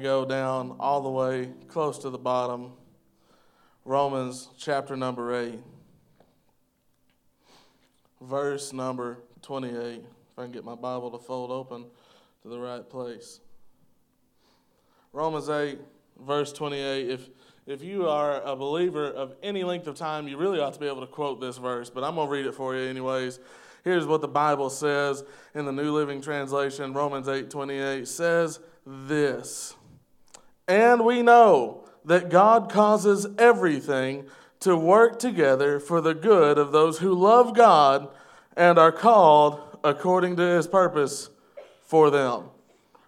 to go down all the way close to the bottom. Romans chapter number 8, verse number 28. If I can get my Bible to fold open to the right place. Romans 8, verse 28. If, if you are a believer of any length of time, you really ought to be able to quote this verse, but I'm going to read it for you anyways. Here's what the Bible says in the New Living Translation. Romans 8, 28 says this. And we know that God causes everything to work together for the good of those who love God and are called according to his purpose for them.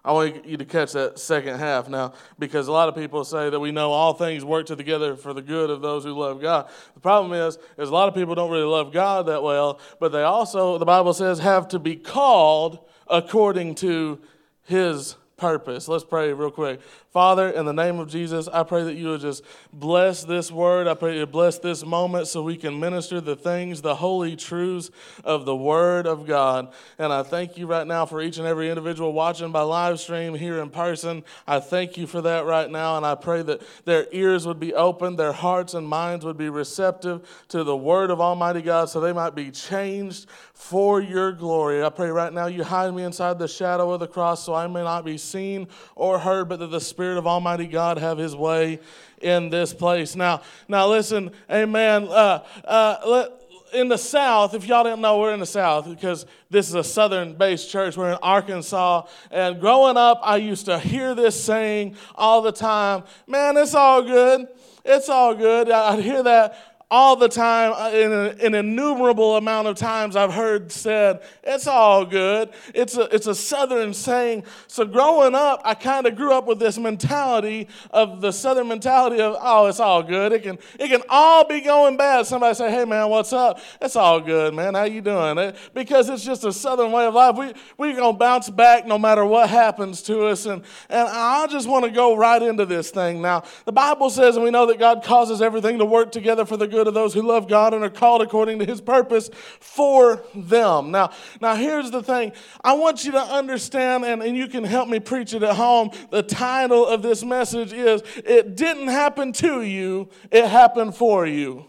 I want you to catch that second half now because a lot of people say that we know all things work together for the good of those who love God. The problem is, is a lot of people don't really love God that well, but they also, the Bible says, have to be called according to his purpose. Let's pray real quick. Father, in the name of Jesus, I pray that you would just bless this word. I pray you bless this moment so we can minister the things, the holy truths of the word of God. And I thank you right now for each and every individual watching by live stream here in person. I thank you for that right now. And I pray that their ears would be open, their hearts and minds would be receptive to the word of Almighty God so they might be changed for your glory. I pray right now you hide me inside the shadow of the cross so I may not be seen or heard, but that the Spirit of Almighty God have His way in this place. Now, now listen, Amen. Uh, uh, let, in the South, if y'all didn't know, we're in the South because this is a Southern based church. We're in Arkansas. And growing up, I used to hear this saying all the time Man, it's all good. It's all good. I'd hear that all the time, uh, in an innumerable amount of times, I've heard said, it's all good. It's a, it's a southern saying. So growing up, I kind of grew up with this mentality of the southern mentality of, oh, it's all good. It can, it can all be going bad. Somebody say, hey, man, what's up? It's all good, man. How you doing? Because it's just a southern way of life. We, we're going to bounce back no matter what happens to us. And, and I just want to go right into this thing. Now, the Bible says, and we know that God causes everything to work together for the good good of those who love God and are called according to his purpose for them. Now, now here's the thing. I want you to understand, and, and you can help me preach it at home. The title of this message is It Didn't Happen to You, It Happened for You.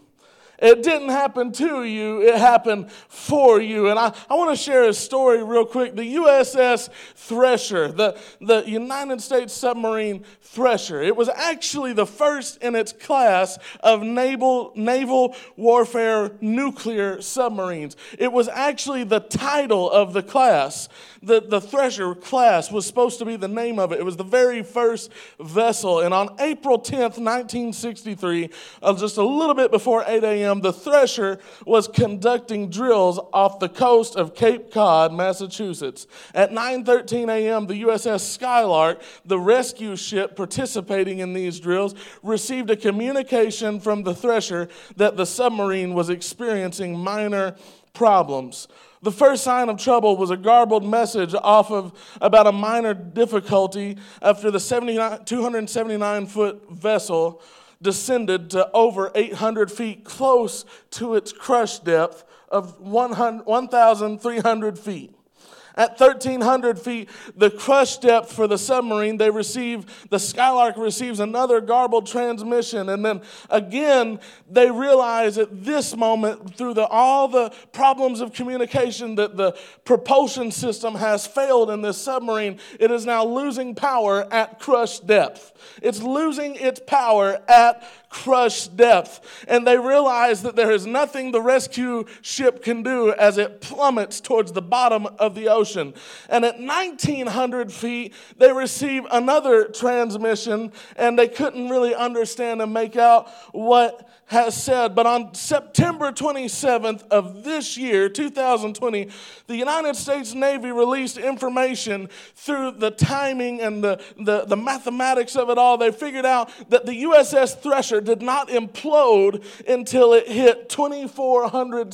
It didn't happen to you, it happened for you. And I, I want to share a story real quick. The USS Thresher, the, the United States submarine Thresher, it was actually the first in its class of naval, naval warfare nuclear submarines. It was actually the title of the class. The, the Thresher class was supposed to be the name of it. It was the very first vessel. And on April 10th, 1963, uh, just a little bit before 8 a.m., the Thresher was conducting drills off the coast of Cape Cod, Massachusetts. At 9:13 a.m., the USS Skylark, the rescue ship participating in these drills, received a communication from the Thresher that the submarine was experiencing minor problems. The first sign of trouble was a garbled message off of about a minor difficulty after the 279 foot vessel descended to over 800 feet, close to its crush depth of 1,300 feet. At 1,300 feet, the crush depth for the submarine, they receive, the Skylark receives another garbled transmission. And then again, they realize at this moment, through the, all the problems of communication, that the propulsion system has failed in this submarine. It is now losing power at crush depth. It's losing its power at crushed depth. And they realize that there is nothing the rescue ship can do as it plummets towards the bottom of the ocean. And at 1900 feet, they receive another transmission, and they couldn't really understand and make out what has said. But on September 27th of this year, 2020, the United States Navy released information through the timing and the, the, the mathematics of it all. They figured out that the USS Thresher did not implode until it hit 2,400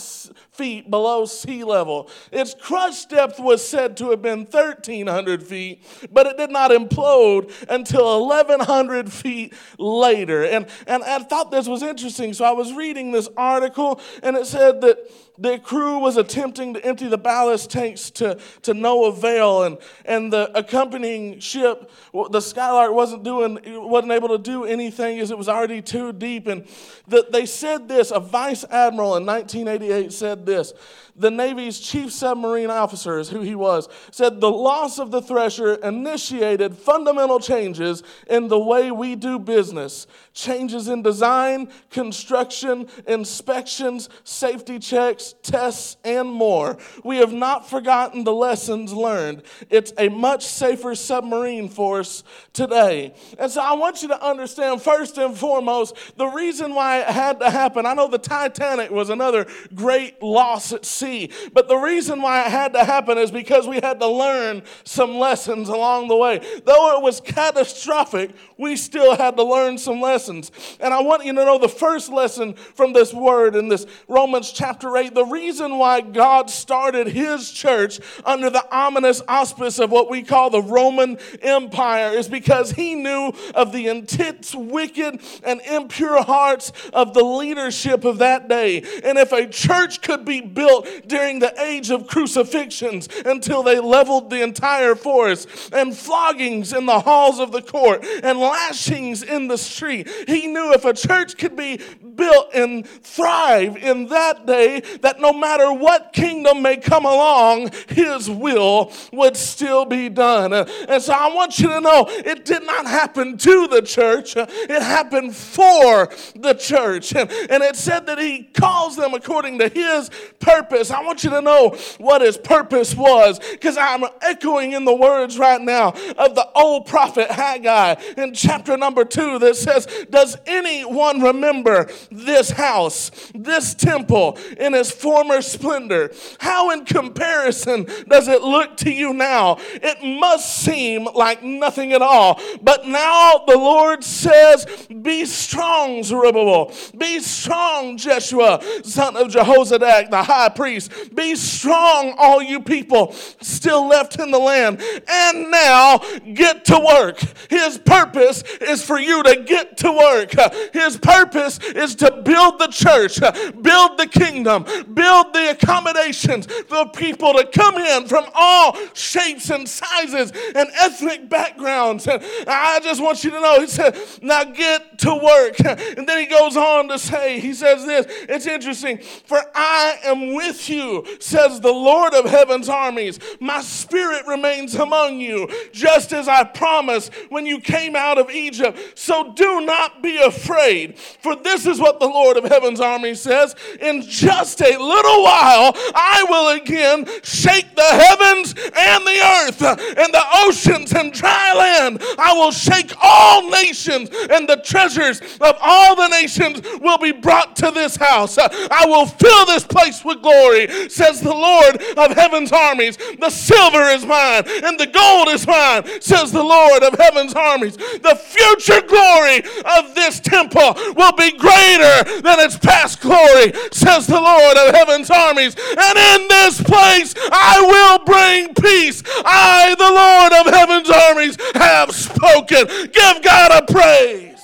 feet below sea level. Its crush depth was said to have been 1,300 feet, but it did not implode until 1,100 feet later. And, and I thought this was interesting. So I was reading this article, and it said that the crew was attempting to empty the ballast tanks to, to no avail, and, and the accompanying ship, the Skylark, wasn't doing wasn't able to do anything as it was already too deep. And the, they said this. A vice admiral in 1988 said this the Navy's chief submarine officer, is who he was, said the loss of the Thresher initiated fundamental changes in the way we do business. Changes in design, construction, inspections, safety checks, tests, and more. We have not forgotten the lessons learned. It's a much safer submarine force today. And so I want you to understand, first and foremost, the reason why it had to happen. I know the Titanic was another great loss at sea, but the reason why it had to happen is because we had to learn some lessons along the way. Though it was catastrophic, we still had to learn some lessons. And I want you to know the first lesson from this word in this Romans chapter 8. The reason why God started his church under the ominous auspice of what we call the Roman Empire is because he knew of the intense, wicked, and impure hearts of the leadership of that day. And if a church could be built during the age of crucifixions until they leveled the entire forest, and floggings in the halls of the court, and lashings in the street. He knew if a church could be built and thrive in that day, that no matter what kingdom may come along, his will would still be done. And so I want you to know it did not happen to the church, it happened for the church. And, and it said that he calls them according to his purpose. I want you to know what his purpose was because I'm echoing in the words right now of the old prophet Haggai in chapter number two that says, Does anyone remember this house, this temple in its former splendor? How, in comparison, does it look to you now? It must seem like nothing at all. But now the Lord says, Be strong, Zerubbabel. Be strong, Jeshua, son of Jehozadak, the high priest be strong, all you people still left in the land. And now get to work. His purpose is for you to get to work. His purpose is to build the church, build the kingdom, build the accommodations for people to come in from all shapes and sizes and ethnic backgrounds. And I just want you to know, he said, now get to work. And then he goes on to say, he says this, it's interesting, for I am with you, says the Lord of heaven's armies. My spirit remains among you, just as I promised when you came out of Egypt. So do not be afraid, for this is what the Lord of heaven's armies says In just a little while, I will again shake the heavens and the earth and the oceans and dry land. I will shake all nations, and the treasures of all the nations will be brought to this house. I will fill this place with glory says the Lord of heaven's armies. The silver is mine and the gold is mine, says the Lord of heaven's armies. The future glory of this temple will be greater than its past glory, says the Lord of heaven's armies. And in this place I will bring peace. I, the Lord of heaven's armies, have spoken. Give God a praise.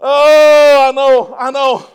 Oh, I know, I know.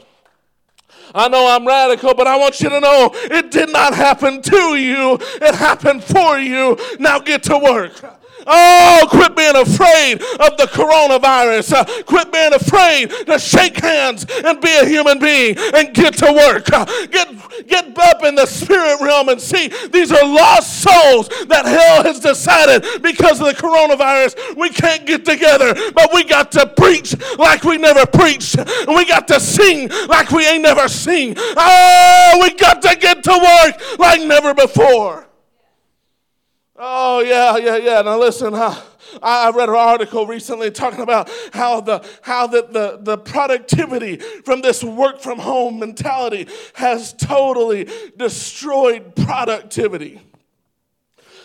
I know I'm radical, but I want you to know it did not happen to you, it happened for you. Now get to work. Oh, quit being afraid of the coronavirus. Uh, quit being afraid to shake hands and be a human being and get to work. Uh, get, get up in the spirit realm and see these are lost souls that hell has decided because of the coronavirus we can't get together, but we got to preach like we never preached. And we got to sing like we ain't never sing. Oh, we got to get to work like never before. Oh, yeah, yeah, yeah. Now listen, huh? I read an article recently talking about how the how the, the, the productivity from this work from home mentality has totally destroyed productivity.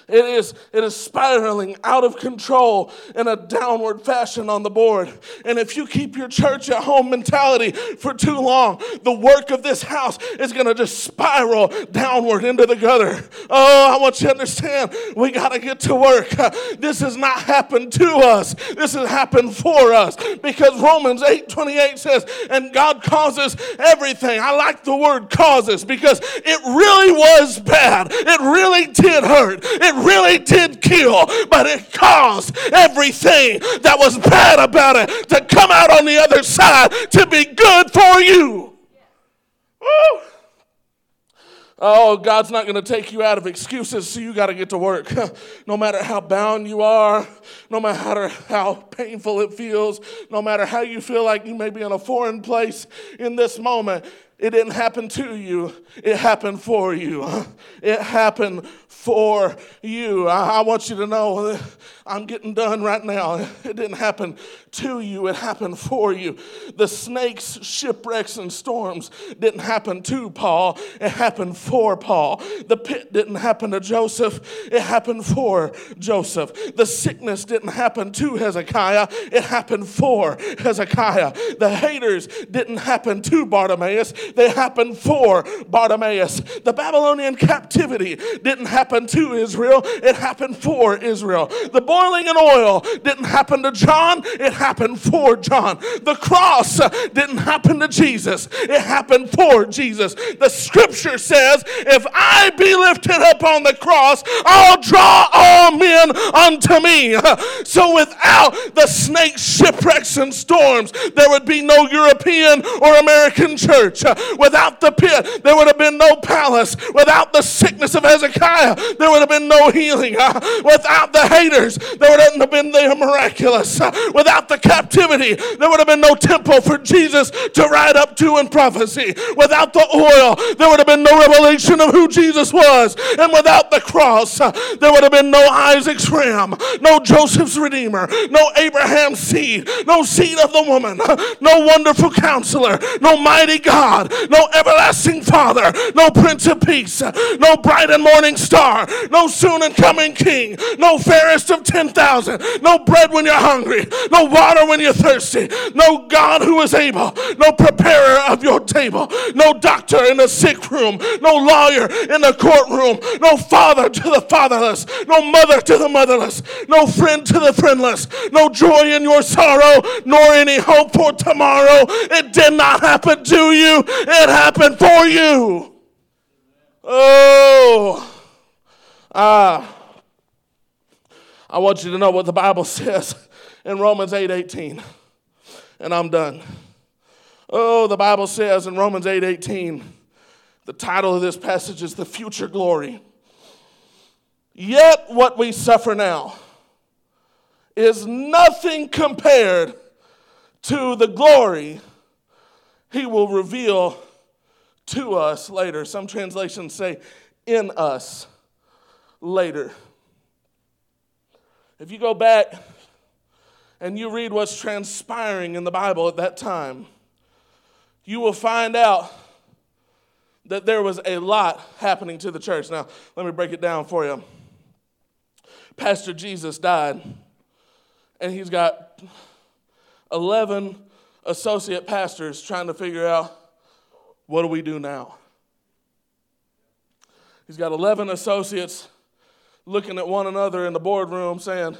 It is, it is spiraling out of control in a downward fashion on the board. And if you keep your church at home mentality for too long, the work of this house is going to just spiral downward into the gutter. Oh, I want you to understand we got to get to work. This has not happened to us, this has happened for us because Romans 8 28 says, and God causes everything. I like the word causes because it really was bad. It really did hurt. It really did kill, but it caused everything that was bad about it to come out on the other side to be good for you. Woo! Oh, God's not going to take you out of excuses, so you got to get to work. no matter how bound you are, no matter how painful it feels, no matter how you feel like you may be in a foreign place in this moment, it didn't happen to you, it happened for you. It happened for you. I, I, want you to know I'm getting done right now. It didn't happen to you, it happened for you. The snakes, shipwrecks, and storms didn't happen to Paul, it happened for Paul. The pit didn't happen to Joseph, it happened for Joseph. The sickness didn't happen to Hezekiah, it happened for Hezekiah. The haters didn't happen to Bartimaeus, they happened for Bartimaeus. The Babylonian captivity didn't happen to Israel, it happened for Israel. The boiling in oil didn't happen to John, it happened for John. The cross didn't happen to Jesus, it happened for Jesus. The scripture says, If I be lifted up on the cross, I'll draw all men unto me. So without the snake shipwrecks and storms, there would be no European or American church. Without the pit, there would have been no palace. Without the sickness of Hezekiah, there would have been no healing. Without the haters, there wouldn't have been the miraculous. Without the captivity, there would have been no temple for Jesus to ride up to in prophecy. Without the oil, there would have been no revelation of who Jesus was. And without the cross, there would have been no Isaac's ram, no Joseph's redeemer, no Abraham's seed, no seed of the woman, no wonderful counselor, no mighty God, no everlasting Father, no Prince of Peace, no bright and morning star, no soon and coming King, no fairest of 10,000, no bread when you're hungry, no water when you're thirsty, no God who is able, no preparer of your table, no doctor in the sick room, no lawyer in the courtroom, no father to the fatherless, no mother to the motherless, no friend to the friendless, no joy in your sorrow, nor any hope for tomorrow. It did not happen to you, it happened for you. Oh, ah. I want you to know what the Bible says in Romans 8 18. And I'm done. Oh, the Bible says in Romans 8 18, the title of this passage is The Future Glory. Yet what we suffer now is nothing compared to the glory he will reveal to us later. Some translations say in us later. If you go back and you read what's transpiring in the Bible at that time, you will find out that there was a lot happening to the church. Now, let me break it down for you. Pastor Jesus died, and he's got 11 associate pastors trying to figure out what do we do now? He's got 11 associates looking at one another in the boardroom saying,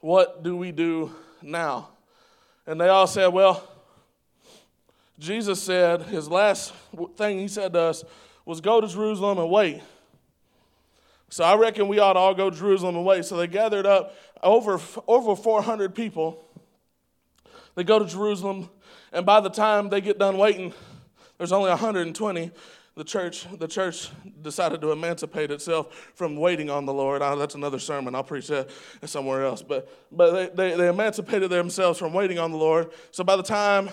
What do we do now? And they all said, Well, Jesus said, his last thing he said to us was, Go to Jerusalem and wait. So I reckon we ought to all go to Jerusalem and wait. So they gathered up over, over 400 people. They go to Jerusalem, and by the time they get done waiting, there's only 120 the church, the church decided to emancipate itself from waiting on the Lord. Oh, that's another sermon. I'll preach that somewhere else. But, but they, they, they emancipated themselves from waiting on the Lord. So by the time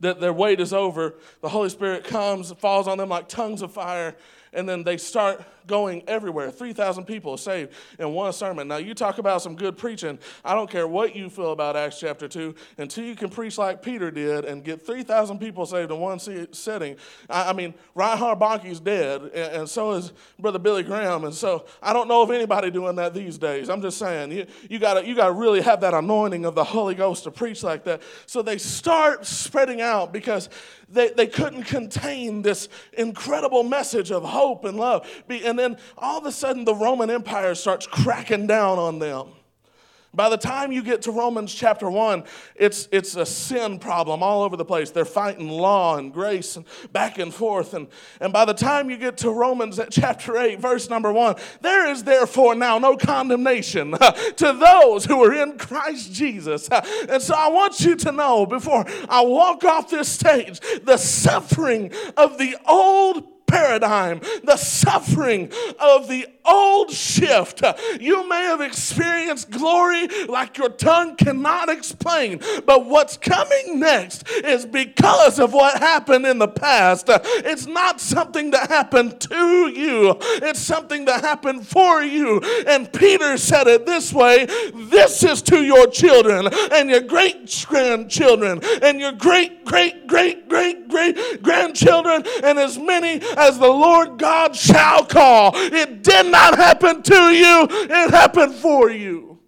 that their wait is over, the Holy Spirit comes, falls on them like tongues of fire, and then they start going everywhere. 3,000 people saved in one sermon. Now, you talk about some good preaching. I don't care what you feel about Acts chapter 2 until you can preach like Peter did and get 3,000 people saved in one setting. I, I mean, Reinhard Bonnke's dead, and, and, so is Brother Billy Graham. And so I don't know of anybody doing that these days. I'm just saying, you, you got you to really have that anointing of the Holy Ghost to preach like that. So they start spreading out because they, they couldn't contain this incredible message of hope and love. And then all of a sudden, the Roman Empire starts cracking down on them. By the time you get to Romans chapter 1, it's, it's a sin problem all over the place. They're fighting law and grace and back and forth. And, and by the time you get to Romans at chapter 8, verse number 1, there is therefore now no condemnation to those who are in Christ Jesus. And so I want you to know before I walk off this stage, the suffering of the old paradigm, the suffering of the old shift. You may have experienced glory like your tongue cannot explain, but what's coming next is because of what happened in the past. It's not something that happened to you, it's something that happened for you. And Peter said it this way this is to your children and your great grandchildren and your great, great, great, great, great grandchildren and as many as the Lord God shall call. It did not happen to you, it happened for you.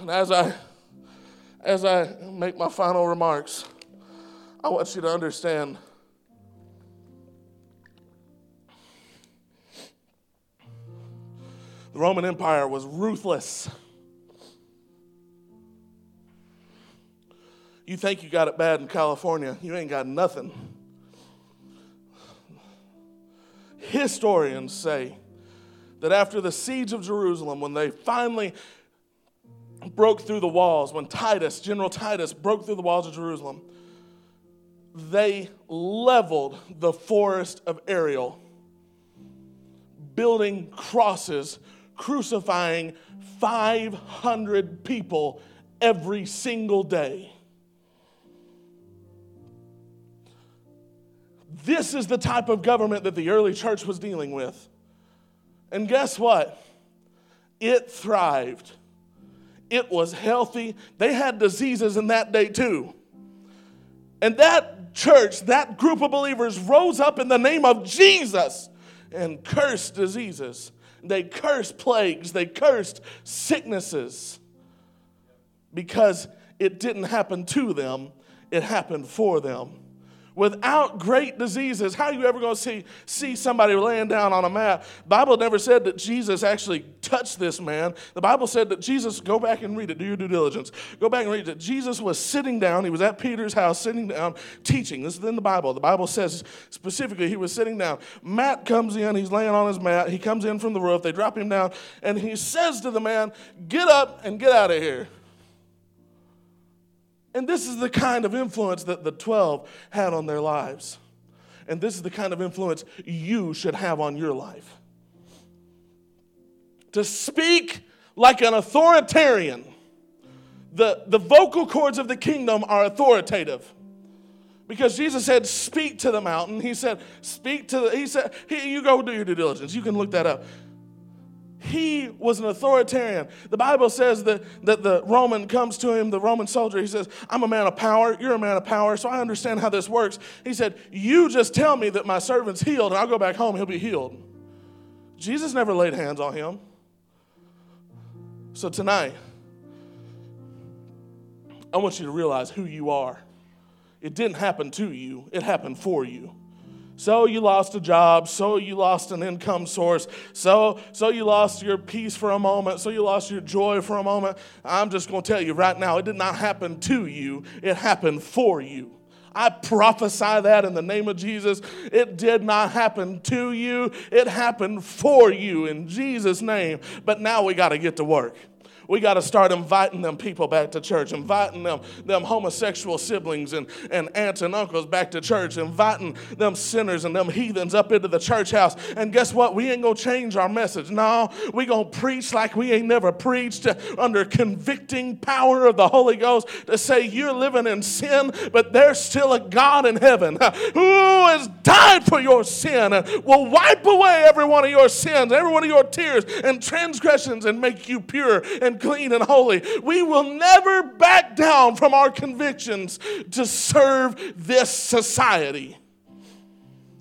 And as I as I make my final remarks, I want you to understand the Roman Empire was ruthless. You think you got it bad in California, you ain't got nothing. Historians say that after the siege of Jerusalem, when they finally broke through the walls, when Titus, General Titus, broke through the walls of Jerusalem, they leveled the forest of Ariel, building crosses, crucifying 500 people every single day. This is the type of government that the early church was dealing with. And guess what? It thrived. It was healthy. They had diseases in that day too. And that church, that group of believers rose up in the name of Jesus and cursed diseases. They cursed plagues. They cursed sicknesses because it didn't happen to them, it happened for them without great diseases. How are you ever going to see, see somebody laying down on a mat? Bible never said that Jesus actually touched this man. The Bible said that Jesus, go back and read it, do your due diligence. Go back and read it. Jesus was sitting down. He was at Peter's house sitting down teaching. This is in the Bible. The Bible says specifically he was sitting down. Matt comes in. He's laying on his mat. He comes in from the roof. They drop him down. And he says to the man, Get up and get out of here. And this is the kind of influence that the 12 had on their lives. And this is the kind of influence you should have on your life. To speak like an authoritarian. The, the vocal cords of the kingdom are authoritative. Because Jesus said, Speak to the mountain. He said, Speak to the, he said, You go do your due diligence. You can look that up. He was an authoritarian. The Bible says that, that the Roman comes to him, the Roman soldier, he says, I'm a man of power, you're a man of power, so I understand how this works. He said, You just tell me that my servant's healed, and I'll go back home, he'll be healed. Jesus never laid hands on him. So tonight, I want you to realize who you are. It didn't happen to you, it happened for you. So you lost a job, so you lost an income source, so so you lost your peace for a moment, so you lost your joy for a moment. I'm just going to tell you right now, it did not happen to you, it happened for you. I prophesy that in the name of Jesus. It did not happen to you, it happened for you in Jesus' name. But now we got to get to work. We got to start inviting them people back to church, inviting them, them homosexual siblings and, and aunts and uncles back to church, inviting them sinners and them heathens up into the church house. And guess what? We ain't going to change our message. No, we going to preach like we ain't never preached under convicting power of the Holy Ghost to say you're living in sin, but there's still a God in heaven who has died for your sin and will wipe away every one of your sins, every one of your tears and transgressions and make you pure and clean and holy. We will never back down from our convictions to serve this society.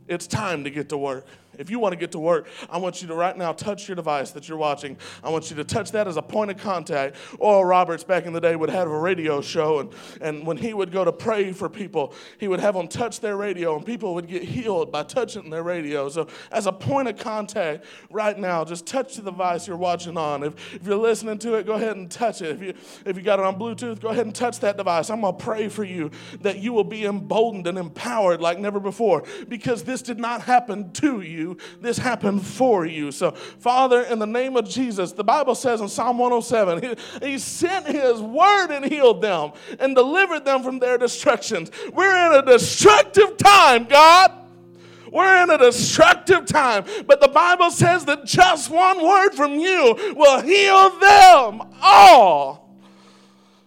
It's time to get to work. If you want to get to work, I want you to right now touch your device that you're watching. I want you to touch that as a point of contact. Oral Roberts back in the day would have a radio show, and, and when he would go to pray for people, he would have them touch their radio, and people would get healed by touching their radio. So, as a point of contact right now, just touch the device you're watching on. If, if you're listening to it, go ahead and touch it. If you, if you got it on Bluetooth, go ahead and touch that device. I'm going to pray for you that you will be emboldened and empowered like never before because this did not happen to you you, this happened for you. So, Father, in the name of Jesus, the Bible says in Psalm 107, He, he sent His word and healed them and delivered them from their destructions. We're in a destructive time, God. We're in a destructive time, but the Bible says that just one word from you will heal them all.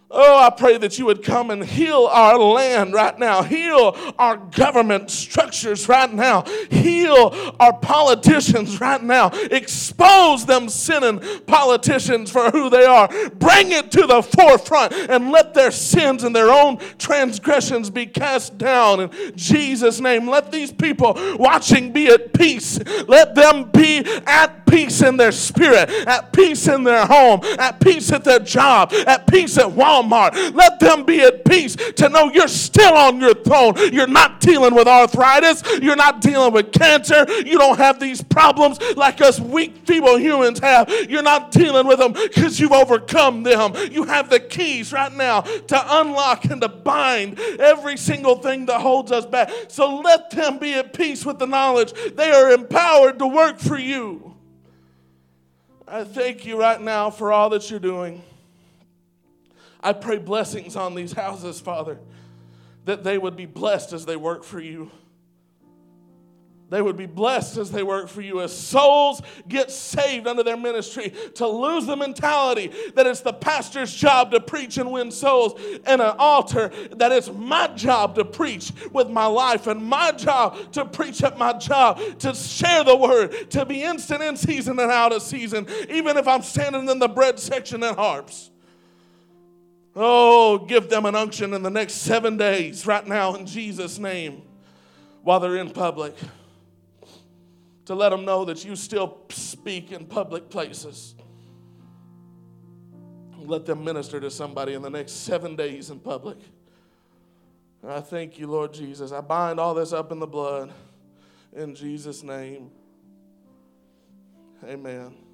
Oh, I pray that you would come and heal our land right now, heal our government structures right now, heal our politicians right now, expose them sinning politicians for who they are, bring it to the forefront, and let their sins and their own transgressions be cast down in Jesus' name. Let these people watching be at peace, let them be at peace in their spirit, at peace in their home, at peace at their job, at peace at Walmart Walmart. Let them be at peace to know you're still on your throne. You're not dealing with arthritis. You're not dealing with cancer. You don't have these problems like us weak, feeble humans have. You're not dealing with them because you've overcome them. You have the keys right now to unlock and to bind every single thing that holds us back. So let them be at peace with the knowledge they are empowered to work for you. I thank you right now for all that you're doing. I pray blessings on these houses, Father, that they would be blessed as they work for you. They would be blessed as they work for you, as souls get saved under their ministry, to lose the mentality that it's the pastor's job to preach and win souls, and an altar that it's my job to preach with my life, and my job to preach at my job, to share the word, to be instant in season and out of season, even if I'm standing in the bread section at harps. Oh, give them an unction in the next seven days, right now, in Jesus' name, while they're in public, to let them know that you still speak in public places. Let them minister to somebody in the next seven days in public. I thank you, Lord Jesus. I bind all this up in the blood in Jesus' name. Amen.